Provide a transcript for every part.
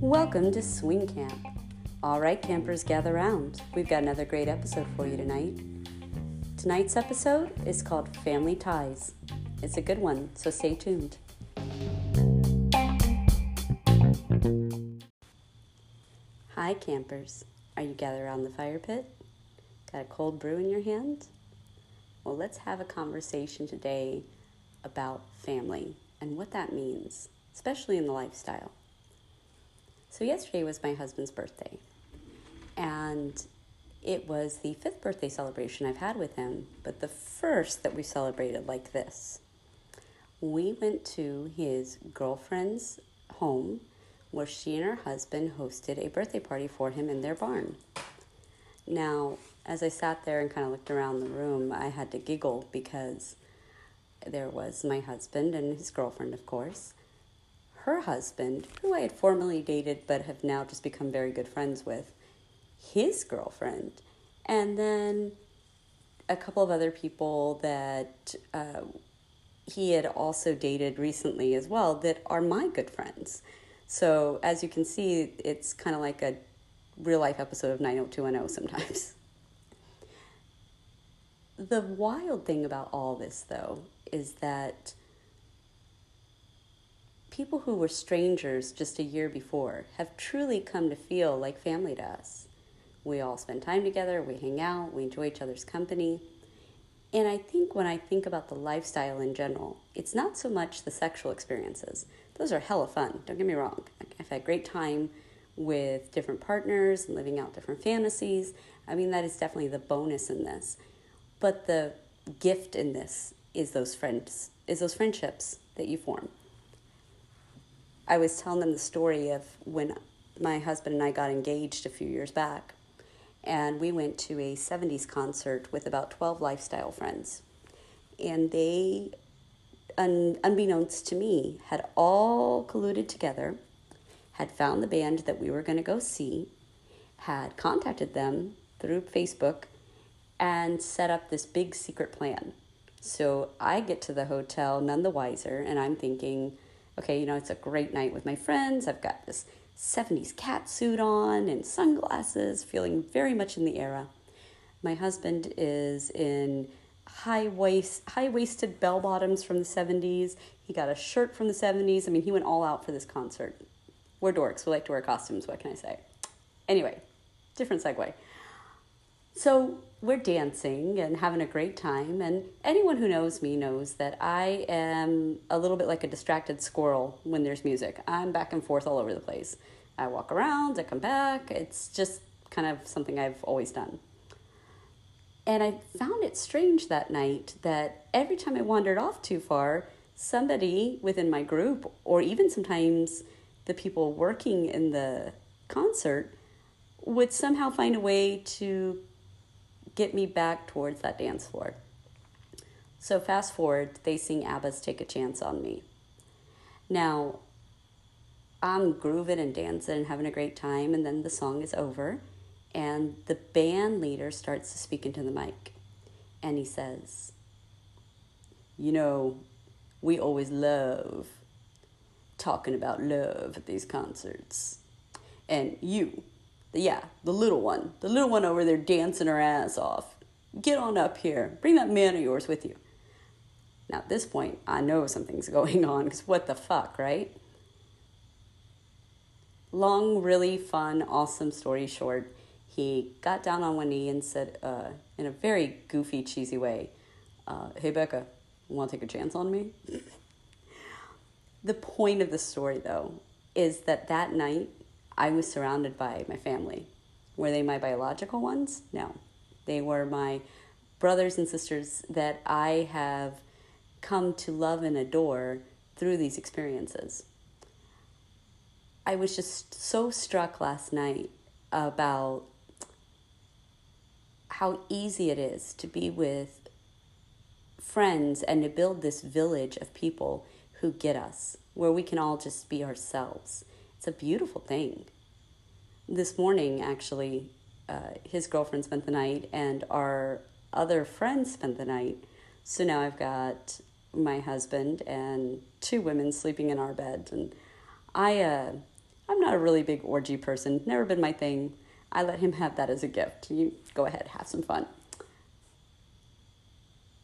Welcome to Swing Camp. All right, campers, gather round. We've got another great episode for you tonight. Tonight's episode is called Family Ties. It's a good one, so stay tuned. Hi, campers. Are you gathered around the fire pit? Got a cold brew in your hand? Well, let's have a conversation today about family and what that means, especially in the lifestyle. So, yesterday was my husband's birthday, and it was the fifth birthday celebration I've had with him, but the first that we celebrated like this. We went to his girlfriend's home where she and her husband hosted a birthday party for him in their barn. Now, as I sat there and kind of looked around the room, I had to giggle because there was my husband and his girlfriend, of course, her husband, who I had formerly dated but have now just become very good friends with, his girlfriend, and then a couple of other people that uh, he had also dated recently as well that are my good friends. So, as you can see, it's kind of like a real life episode of 90210 sometimes. The wild thing about all this, though, is that people who were strangers just a year before have truly come to feel like family to us. We all spend time together, we hang out, we enjoy each other's company. And I think when I think about the lifestyle in general, it's not so much the sexual experiences. Those are hella fun, don't get me wrong. I've had great time with different partners and living out different fantasies. I mean, that is definitely the bonus in this. But the gift in this is those friends, is those friendships that you form. I was telling them the story of when my husband and I got engaged a few years back and we went to a 70s concert with about 12 lifestyle friends. And they, un- unbeknownst to me, had all colluded together, had found the band that we were going to go see, had contacted them through Facebook, and set up this big secret plan. So I get to the hotel none the wiser, and I'm thinking, okay, you know, it's a great night with my friends. I've got this 70s cat suit on and sunglasses, feeling very much in the era. My husband is in high waist high waisted bell bottoms from the 70s. He got a shirt from the 70s. I mean, he went all out for this concert. We're dorks. We like to wear costumes. What can I say? Anyway, different segue. So we're dancing and having a great time. And anyone who knows me knows that I am a little bit like a distracted squirrel when there's music. I'm back and forth all over the place. I walk around, I come back. It's just kind of something I've always done. And I found it strange that night that every time I wandered off too far, somebody within my group, or even sometimes the people working in the concert, would somehow find a way to get me back towards that dance floor. So, fast forward, they sing ABBA's Take a Chance on Me. Now, I'm grooving and dancing and having a great time, and then the song is over, and the band leader starts to speak into the mic. And he says, You know, we always love talking about love at these concerts. And you, yeah, the little one, the little one over there dancing her ass off. Get on up here. Bring that man of yours with you. Now, at this point, I know something's going on because what the fuck, right? Long, really fun, awesome story short. He got down on one knee and said, uh, in a very goofy, cheesy way, uh, Hey, Becca, want to take a chance on me? the point of the story, though, is that that night I was surrounded by my family. Were they my biological ones? No. They were my brothers and sisters that I have come to love and adore through these experiences. I was just so struck last night about how easy it is to be with friends and to build this village of people who get us, where we can all just be ourselves it's a beautiful thing. This morning, actually, uh, his girlfriend spent the night, and our other friend spent the night. So now I've got my husband and two women sleeping in our bed. And I, uh, I'm not a really big orgy person, never been my thing. I let him have that as a gift. You go ahead, have some fun.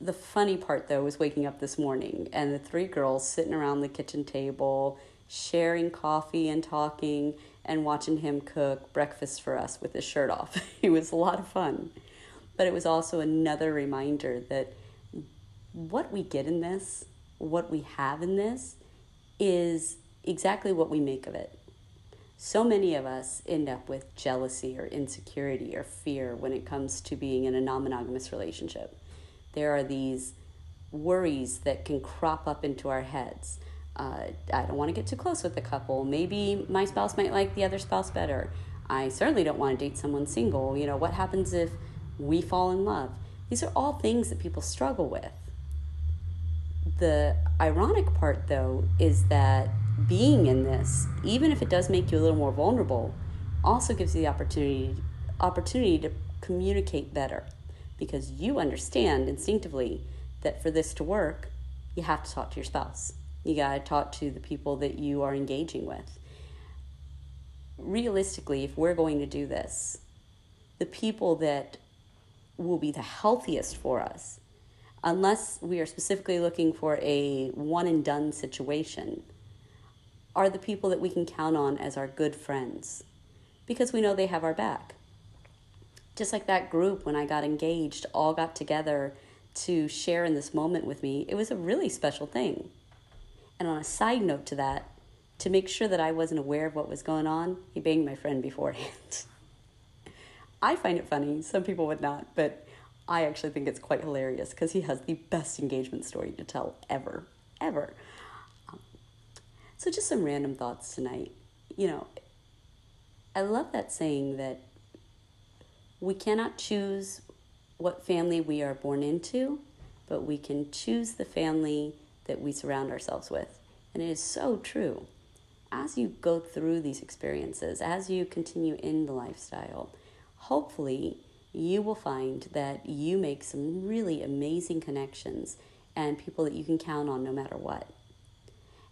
The funny part, though, was waking up this morning and the three girls sitting around the kitchen table, sharing coffee and talking, and watching him cook breakfast for us with his shirt off. it was a lot of fun. But it was also another reminder that what we get in this, what we have in this, is exactly what we make of it. So many of us end up with jealousy or insecurity or fear when it comes to being in a non monogamous relationship. There are these worries that can crop up into our heads. Uh, I don't want to get too close with the couple. Maybe my spouse might like the other spouse better. I certainly don't want to date someone single. You know, what happens if we fall in love? These are all things that people struggle with. The ironic part, though, is that being in this, even if it does make you a little more vulnerable, also gives you the opportunity opportunity to communicate better because you understand instinctively that for this to work, you have to talk to your spouse. You got to talk to the people that you are engaging with. Realistically, if we're going to do this, the people that will be the healthiest for us, unless we are specifically looking for a one and done situation, are the people that we can count on as our good friends because we know they have our back. Just like that group when I got engaged, all got together to share in this moment with me. It was a really special thing. And on a side note to that, to make sure that I wasn't aware of what was going on, he banged my friend beforehand. I find it funny, some people would not, but I actually think it's quite hilarious because he has the best engagement story to tell ever, ever. Um, so, just some random thoughts tonight. You know, I love that saying that we cannot choose what family we are born into, but we can choose the family that we surround ourselves with. And it is so true. As you go through these experiences, as you continue in the lifestyle, hopefully you will find that you make some really amazing connections and people that you can count on no matter what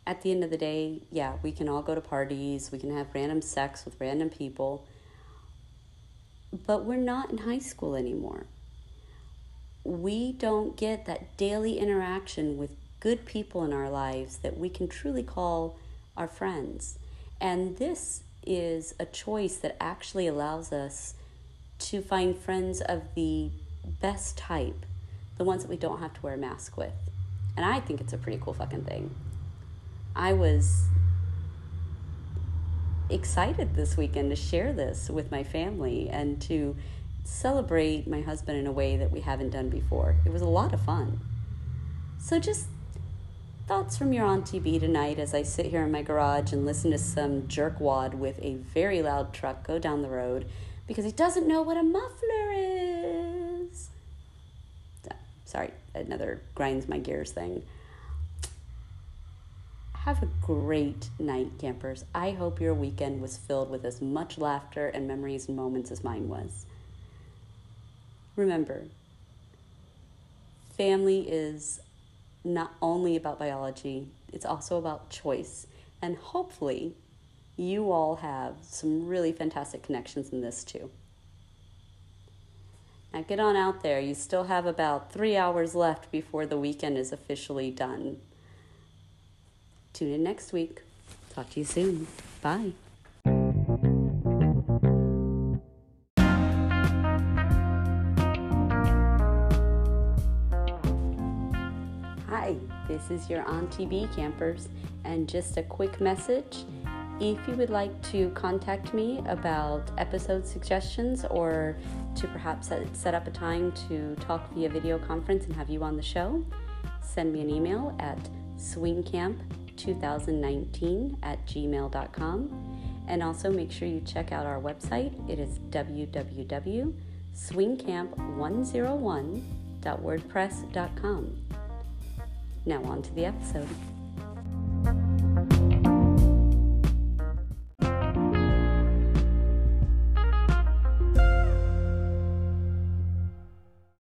at the end of the day, yeah, we can all go to parties, we can have random sex with random people, but we're not in high school anymore. We don't get that daily interaction with good people in our lives that we can truly call our friends. And this is a choice that actually allows us to find friends of the best type, the ones that we don't have to wear a mask with. And I think it's a pretty cool fucking thing. I was excited this weekend to share this with my family and to celebrate my husband in a way that we haven't done before. It was a lot of fun. So, just thoughts from your Auntie B tonight as I sit here in my garage and listen to some jerkwad with a very loud truck go down the road because he doesn't know what a muffler is. Sorry, another grinds my gears thing. Have a great night, campers. I hope your weekend was filled with as much laughter and memories and moments as mine was. Remember, family is not only about biology, it's also about choice. And hopefully, you all have some really fantastic connections in this too. Now, get on out there. You still have about three hours left before the weekend is officially done. Tune in next week. Talk to you soon. Bye. This is your Auntie B campers, and just a quick message. If you would like to contact me about episode suggestions or to perhaps set up a time to talk via video conference and have you on the show, send me an email at swingcamp 2019 at gmail.com. And also make sure you check out our website. It is www.swingcamp101.wordpress.com. Now, on to the episode.